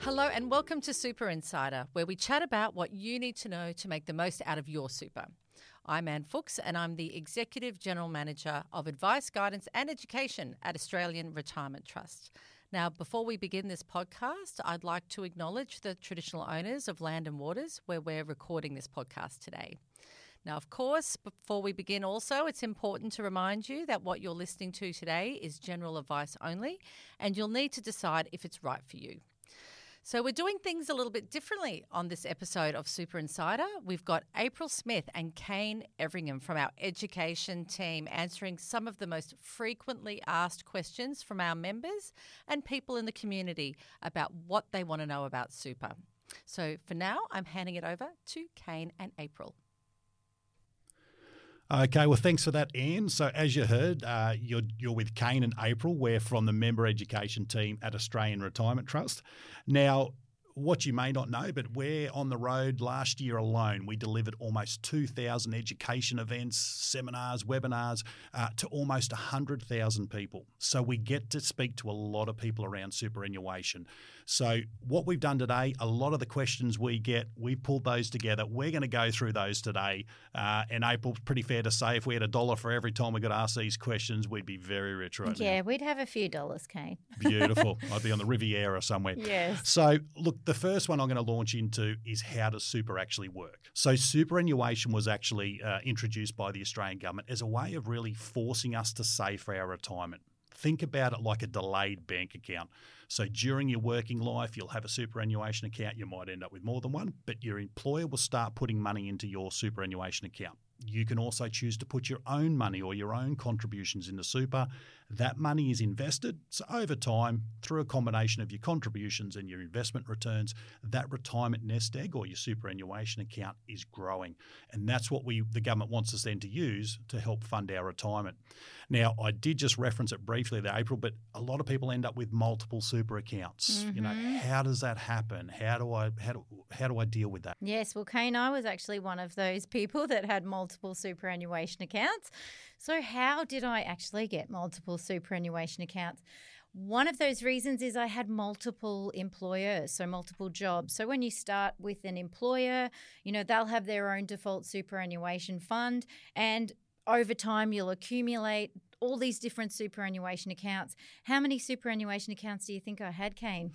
Hello, and welcome to Super Insider, where we chat about what you need to know to make the most out of your super. I'm Anne Fuchs, and I'm the Executive General Manager of Advice, Guidance and Education at Australian Retirement Trust. Now, before we begin this podcast, I'd like to acknowledge the traditional owners of land and waters where we're recording this podcast today. Now, of course, before we begin, also, it's important to remind you that what you're listening to today is general advice only, and you'll need to decide if it's right for you. So, we're doing things a little bit differently on this episode of Super Insider. We've got April Smith and Kane Everingham from our education team answering some of the most frequently asked questions from our members and people in the community about what they want to know about super. So, for now, I'm handing it over to Kane and April. Okay, well, thanks for that, Anne. So, as you heard, uh, you're, you're with Kane and April. We're from the member education team at Australian Retirement Trust. Now, what you may not know, but we're on the road last year alone. We delivered almost 2,000 education events, seminars, webinars uh, to almost 100,000 people. So we get to speak to a lot of people around superannuation. So, what we've done today, a lot of the questions we get, we've pulled those together. We're going to go through those today. Uh, and April, pretty fair to say, if we had a dollar for every time we got asked these questions, we'd be very rich right yeah, now. Yeah, we'd have a few dollars, Kane. Beautiful. I'd be on the Riviera somewhere. Yes. So, look, the first one I'm going to launch into is how does super actually work? So, superannuation was actually uh, introduced by the Australian government as a way of really forcing us to save for our retirement. Think about it like a delayed bank account. So during your working life, you'll have a superannuation account. You might end up with more than one, but your employer will start putting money into your superannuation account. You can also choose to put your own money or your own contributions into super. That money is invested. So, over time, through a combination of your contributions and your investment returns, that retirement nest egg or your superannuation account is growing. And that's what we the government wants us then to use to help fund our retirement. Now, I did just reference it briefly there, April, but a lot of people end up with multiple super accounts. Mm-hmm. You know, mm-hmm. how does that happen? How do I how do, how do I deal with that? Yes, well, Kane, I was actually one of those people that had multiple superannuation accounts. So, how did I actually get multiple superannuation accounts? One of those reasons is I had multiple employers, so multiple jobs. So when you start with an employer, you know, they'll have their own default superannuation fund and over time you'll accumulate all these different superannuation accounts. How many superannuation accounts do you think I had, Kane?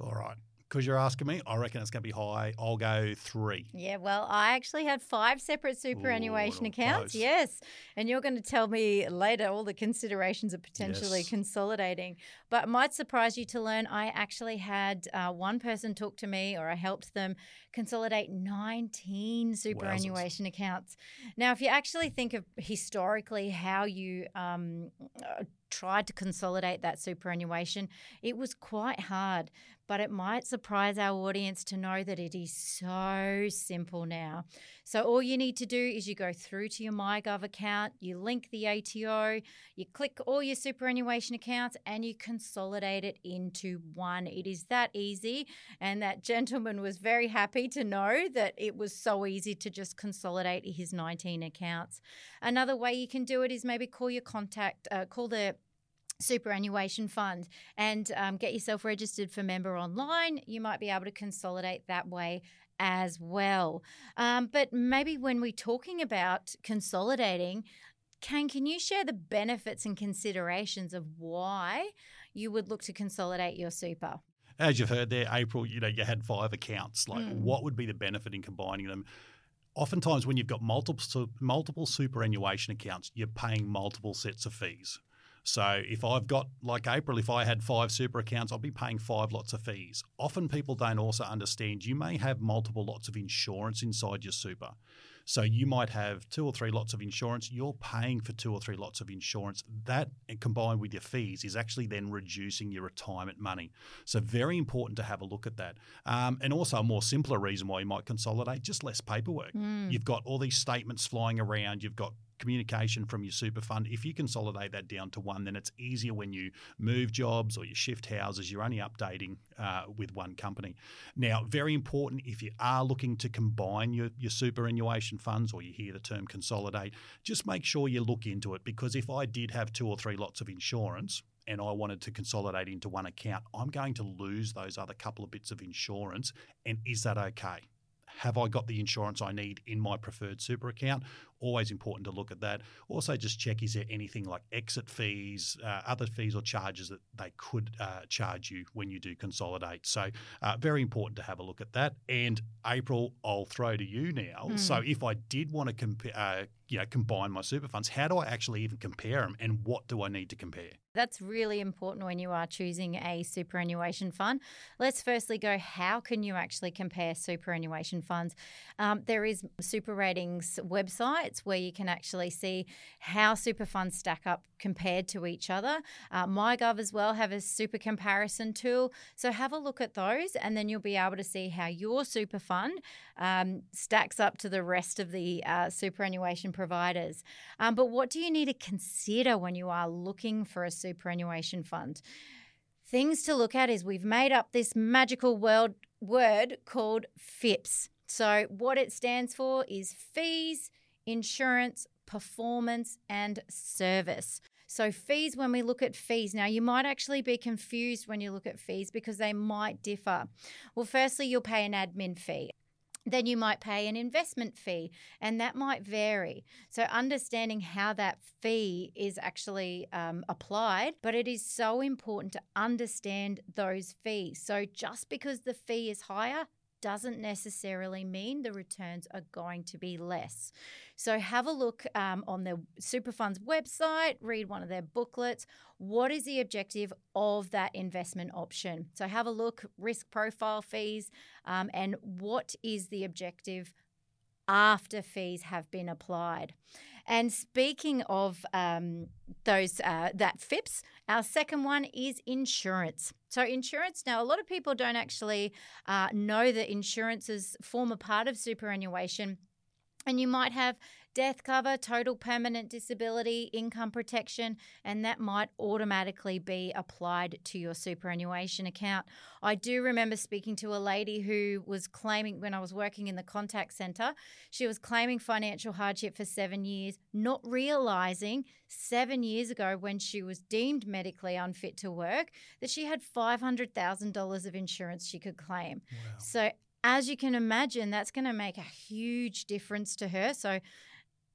All right because you're asking me, I reckon it's going to be high. I'll go three. Yeah, well, I actually had five separate superannuation Ooh, accounts. Close. Yes. And you're going to tell me later all the considerations of potentially yes. consolidating. But it might surprise you to learn I actually had uh, one person talk to me or I helped them consolidate 19 superannuation Wowzers. accounts. Now, if you actually think of historically how you um, uh, tried to consolidate that superannuation, it was quite hard but it might surprise our audience to know that it is so simple now. So, all you need to do is you go through to your MyGov account, you link the ATO, you click all your superannuation accounts, and you consolidate it into one. It is that easy. And that gentleman was very happy to know that it was so easy to just consolidate his 19 accounts. Another way you can do it is maybe call your contact, uh, call the superannuation fund and um, get yourself registered for member online. You might be able to consolidate that way as well. Um, but maybe when we're talking about consolidating, Kane, can you share the benefits and considerations of why you would look to consolidate your super? As you've heard there, April, you know, you had five accounts. Like, mm. what would be the benefit in combining them? Oftentimes, when you've got multiple multiple superannuation accounts, you're paying multiple sets of fees. So if I've got, like April, if I had five super accounts, I'll be paying five lots of fees. Often people don't also understand you may have multiple lots of insurance inside your super. So you might have two or three lots of insurance. You're paying for two or three lots of insurance. That combined with your fees is actually then reducing your retirement money. So very important to have a look at that. Um, and also a more simpler reason why you might consolidate, just less paperwork. Mm. You've got all these statements flying around. You've got communication from your super fund. If you consolidate that down to one, then it's easier when you move jobs or you shift houses. You're only updating uh, with one company. Now, very important if you are looking to combine your, your superannuation funds or you hear the term consolidate, just make sure you look into it because if I did have two or three lots of insurance, and I wanted to consolidate into one account, I'm going to lose those other couple of bits of insurance. And is that okay? have I got the insurance I need in my preferred super account? Always important to look at that. Also, just check is there anything like exit fees, uh, other fees or charges that they could uh, charge you when you do consolidate. So, uh, very important to have a look at that. And April, I'll throw to you now. Mm. So, if I did want to compare, uh, you know, combine my super funds, how do I actually even compare them, and what do I need to compare? That's really important when you are choosing a superannuation fund. Let's firstly go how can you actually compare superannuation funds? Um, there is super ratings websites where you can actually see how super funds stack up compared to each other. Uh, MyGov as well have a super comparison tool. So have a look at those and then you'll be able to see how your super fund um, stacks up to the rest of the uh, superannuation providers. Um, but what do you need to consider when you are looking for a superannuation fund? Things to look at is we've made up this magical world word called FIPS. So, what it stands for is fees, insurance, performance, and service. So, fees, when we look at fees, now you might actually be confused when you look at fees because they might differ. Well, firstly, you'll pay an admin fee then you might pay an investment fee, and that might vary. So, understanding how that fee is actually um, applied, but it is so important to understand those fees. So, just because the fee is higher doesn't necessarily mean the returns are going to be less. So have a look um, on the super funds website, read one of their booklets. What is the objective of that investment option? So have a look, risk profile fees, um, and what is the objective after fees have been applied. And speaking of um, those uh, that FIPS, our second one is insurance. So insurance now, a lot of people don't actually uh, know that insurances form a part of superannuation. And you might have death cover, total permanent disability, income protection, and that might automatically be applied to your superannuation account. I do remember speaking to a lady who was claiming, when I was working in the contact centre, she was claiming financial hardship for seven years, not realising seven years ago when she was deemed medically unfit to work that she had $500,000 of insurance she could claim. Wow. So as you can imagine, that's going to make a huge difference to her. So,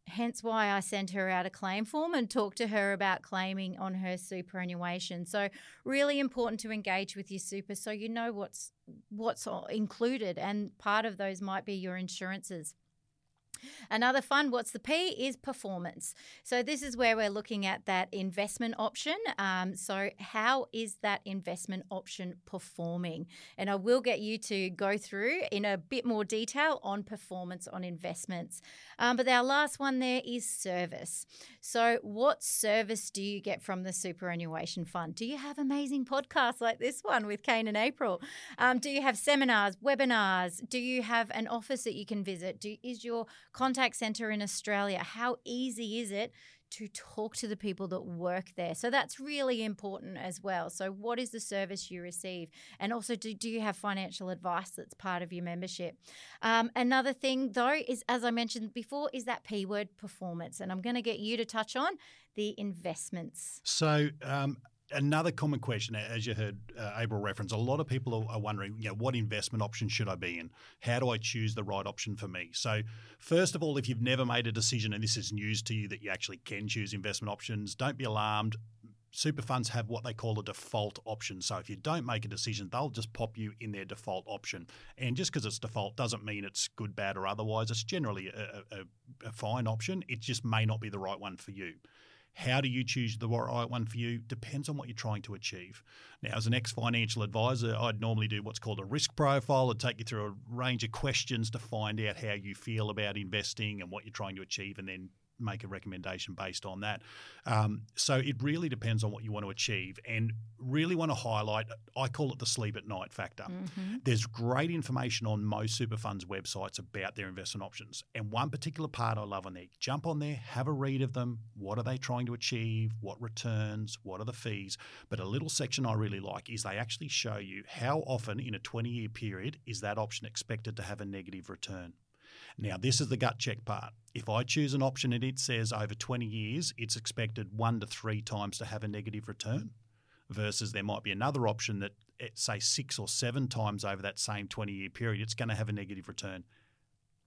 hence why I sent her out a claim form and talked to her about claiming on her superannuation. So, really important to engage with your super so you know what's what's uh, included, and part of those might be your insurances. Another fun, what's the P, is performance. So this is where we're looking at that investment option. Um, so how is that investment option performing? And I will get you to go through in a bit more detail on performance on investments. Um, but our last one there is service. So what service do you get from the superannuation fund? Do you have amazing podcasts like this one with Kane and April? Um, do you have seminars, webinars? Do you have an office that you can visit? Do, is your contact center in Australia. How easy is it to talk to the people that work there? So that's really important as well. So, what is the service you receive? And also, do, do you have financial advice that's part of your membership? Um, another thing, though, is as I mentioned before, is that P word performance. And I'm going to get you to touch on the investments. So, um, another common question, as you heard uh, April reference, a lot of people are, wondering, you know, what investment option should I be in? How do I choose the right option for me? So, first of all, if you've never made a decision and this is news to you that you actually can choose investment options, don't be alarmed. Super funds have what they call a default option. So if you don't make a decision, they'll just pop you in their default option. And just because it's default doesn't mean it's good, bad, or otherwise. It's generally a, a, a fine option. It just may not be the right one for you. How do you choose the right one for you? Depends on what you're trying to achieve. Now, as an ex financial advisor, I'd normally do what's called a risk profile. I'd take you through a range of questions to find out how you feel about investing and what you're trying to achieve, and then make a recommendation based on that. Um, so it really depends on what you want to achieve, and really want to highlight. I call it the sleep at night factor. Mm-hmm. There's great information on most super funds websites about their investment options, and one particular part I love on there. Jump on there, have a read of them. What are they trying to achieve? What returns? What are the fees? But a little section I really like is they actually show you how often in a 20 year period is that option expected to have a negative return. Now, this is the gut check part. If I choose an option and it says over 20 years, it's expected one to three times to have a negative return, versus there might be another option that, say, six or seven times over that same 20 year period, it's going to have a negative return.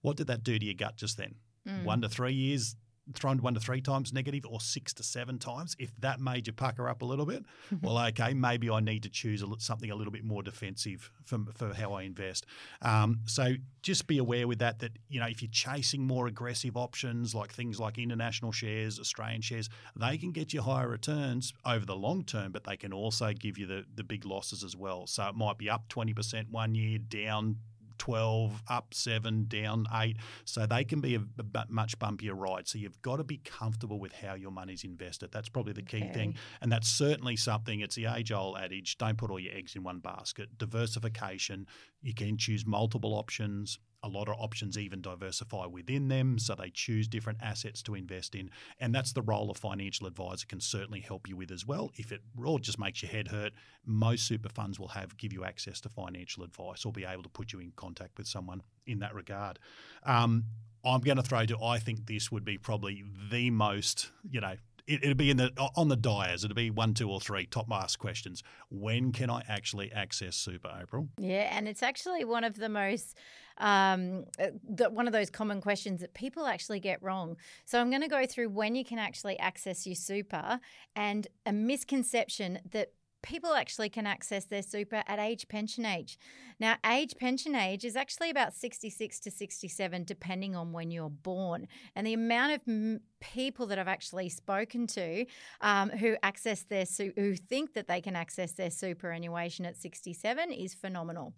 What did that do to your gut just then? Mm. One to three years, thrown one to three times negative or six to seven times, if that made you pucker up a little bit, well, okay, maybe I need to choose a, something a little bit more defensive for, for how I invest. Um, so just be aware with that, that, you know, if you're chasing more aggressive options like things like international shares, Australian shares, they can get you higher returns over the long term, but they can also give you the, the big losses as well. So it might be up 20% one year, down 12, up seven, down eight. So they can be a, a much bumpier ride. So you've got to be comfortable with how your money's invested. That's probably the key okay. thing. And that's certainly something, it's the age old adage don't put all your eggs in one basket. Diversification, you can choose multiple options a lot of options even diversify within them, so they choose different assets to invest in. And that's the role a financial advisor can certainly help you with as well. If it all just makes your head hurt, most super funds will have give you access to financial advice or be able to put you in contact with someone in that regard. Um, I'm going to throw to I think this would be probably the most, you know, it, will be in the on the dias. It'll be one, two, or three top asked questions. When can I actually access super, April? Yeah, and it's actually one of the most um, uh, the, one of those common questions that people actually get wrong. So I'm going to go through when you can actually access your super and a misconception that people actually can access their super at age pension age. Now, age pension age is actually about 66 to 67, depending on when you're born. And the amount of m- people that I've actually spoken to um, who access their su- who think that they can access their superannuation at 67 is phenomenal.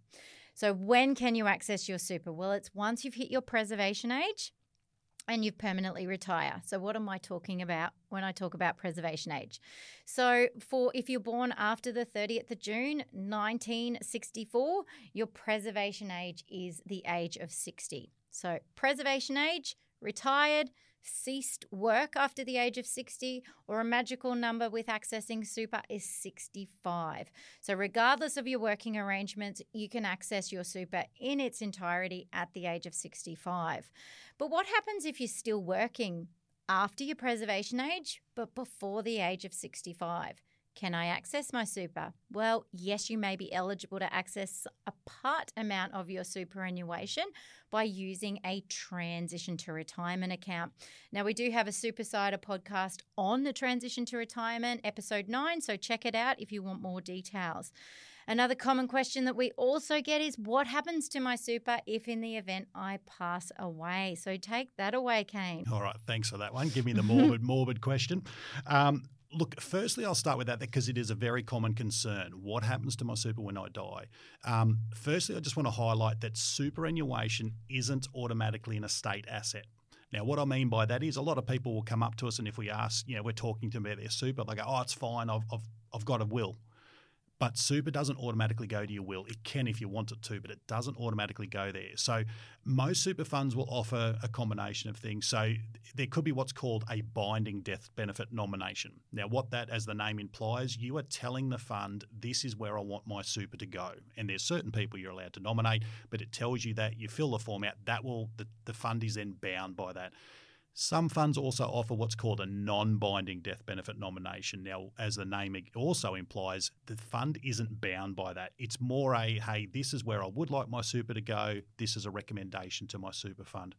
So, when can you access your super? Well, it's once you've hit your preservation age and you permanently retire. So what am I talking about when I talk about preservation age? So for if you're born after the 30th of June 1964, your preservation age is the age of 60. So preservation age, retired, ceased work after the age of 60, or a magical number with accessing super is 65. So, regardless of your working arrangements, you can access your super in its entirety at the age of 65. But what happens if you're still working after your preservation age, but before the age of 65? Can I access my super? Well, yes, you may be eligible to access a part amount of your superannuation by using a transition to retirement account. Now, we do have a Super Insider podcast on the transition to retirement, episode nine, so check it out if you want more details. Another common question that we also get is what happens to my super if in the event I pass away? So take that away, Kane. All right, thanks for that one. Give me the morbid, morbid question. Um, Look, firstly, I'll start with that because it is a very common concern. What happens to my super when I die? Um, firstly, I just want to highlight that superannuation isn't automatically an estate asset. Now, what I mean by that is a lot of people will come up to us, and if we ask, you know, we're talking to them about their super, they go, "Oh, it's fine. I've, I've, I've got a will." But super doesn't automatically go to your will. It can if you want it to, but it doesn't automatically go there. So most super funds will offer a combination of things. So there could be what's called a binding death benefit nomination. Now, what that, as the name implies, you are telling the fund this is where I want my super to go. And there's certain people you're allowed to nominate, but it tells you that you fill the form out. That will the, the fund is then bound by that. Some funds also offer what's called a non binding death benefit nomination. Now, as the name also implies, the fund isn't bound by that. It's more a hey, this is where I would like my super to go. This is a recommendation to my super fund.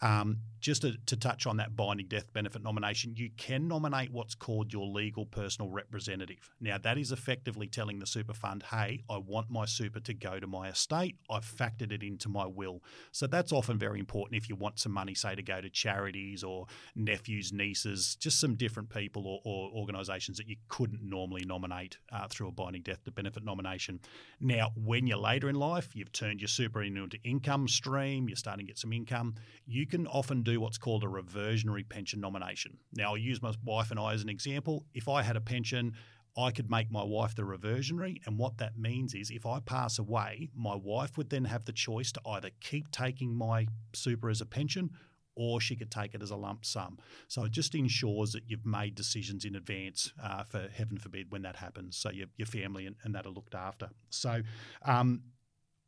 Um, just to, to, touch on that binding death benefit nomination, you can nominate what's called your legal personal representative. Now, that is effectively telling the super fund, hey, I want my super to go to my estate. I've factored it into my will. So that's often very important if you want some money, say, to go to charities or nephews, nieces, just some different people or, or organisations that you couldn't normally nominate uh, through a binding death benefit nomination. Now, when you're later in life, you've turned your super into an income stream, you're starting to get some income, you can often do what's called a reversionary pension nomination. Now, I'll use my wife and I as an example. If I had a pension, I could make my wife the reversionary. And what that means is if I pass away, my wife would then have the choice to either keep taking my super as a pension or she could take it as a lump sum. So it just ensures that you've made decisions in advance uh, for heaven forbid when that happens. So your, your family and, and that are looked after. So um,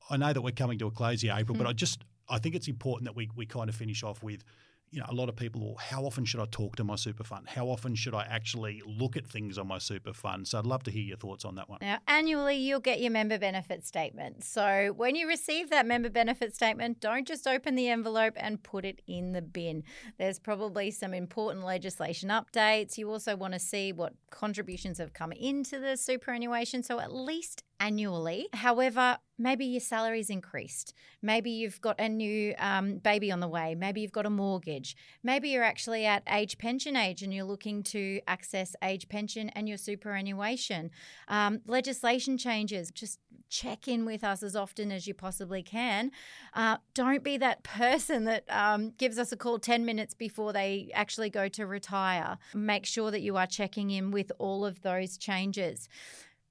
I know that we're coming to a close here, April, mm. but I just I think it's important that we, we kind of finish off with you know, a lot of people, well, how often should I talk to my super fund? How often should I actually look at things on my super fund? So I'd love to hear your thoughts on that one. Now, annually, you'll get your member benefit statement. So when you receive that member benefit statement, don't just open the envelope and put it in the bin. There's probably some important legislation updates. You also want to see what contributions have come into the superannuation. So at least annually. However, maybe your salary's increased. Maybe you've got a new um, baby on the way. Maybe you've got a mortgage. Maybe you're actually at age pension age and you're looking to access age pension and your superannuation. Um, legislation changes. Just check in with us as often as you possibly can. Uh, don't be that person that um, gives us a call 10 minutes before they actually go to retire. Make sure that you are checking in with all of those changes.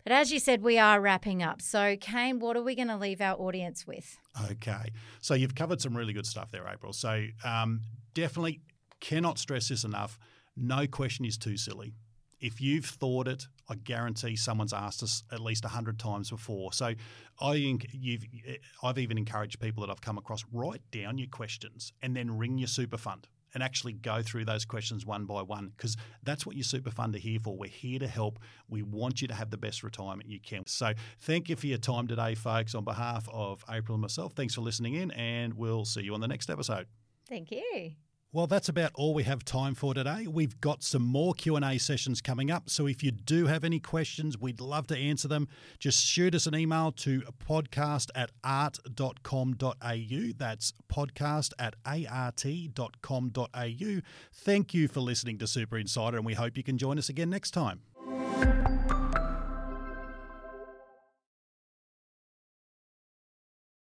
But as you said, we are wrapping up. So, Kane, what are we going to leave our audience with? Okay. So, you've covered some really good stuff there, April. So, um, definitely cannot stress this enough. No question is too silly. If you've thought it, I guarantee someone's asked us at least 100 times before. So I you've, I've even encouraged people that I've come across, write down your questions and then ring your super fund and actually go through those questions one by one because that's what your super fund are here for. We're here to help. We want you to have the best retirement you can. So thank you for your time today, folks. On behalf of April and myself, thanks for listening in, and we'll see you on the next episode. Thank you. Well, that's about all we have time for today. We've got some more Q&A sessions coming up, so if you do have any questions, we'd love to answer them. Just shoot us an email to podcast at art.com.au. That's podcast at art.com.au. Thank you for listening to Super Insider, and we hope you can join us again next time.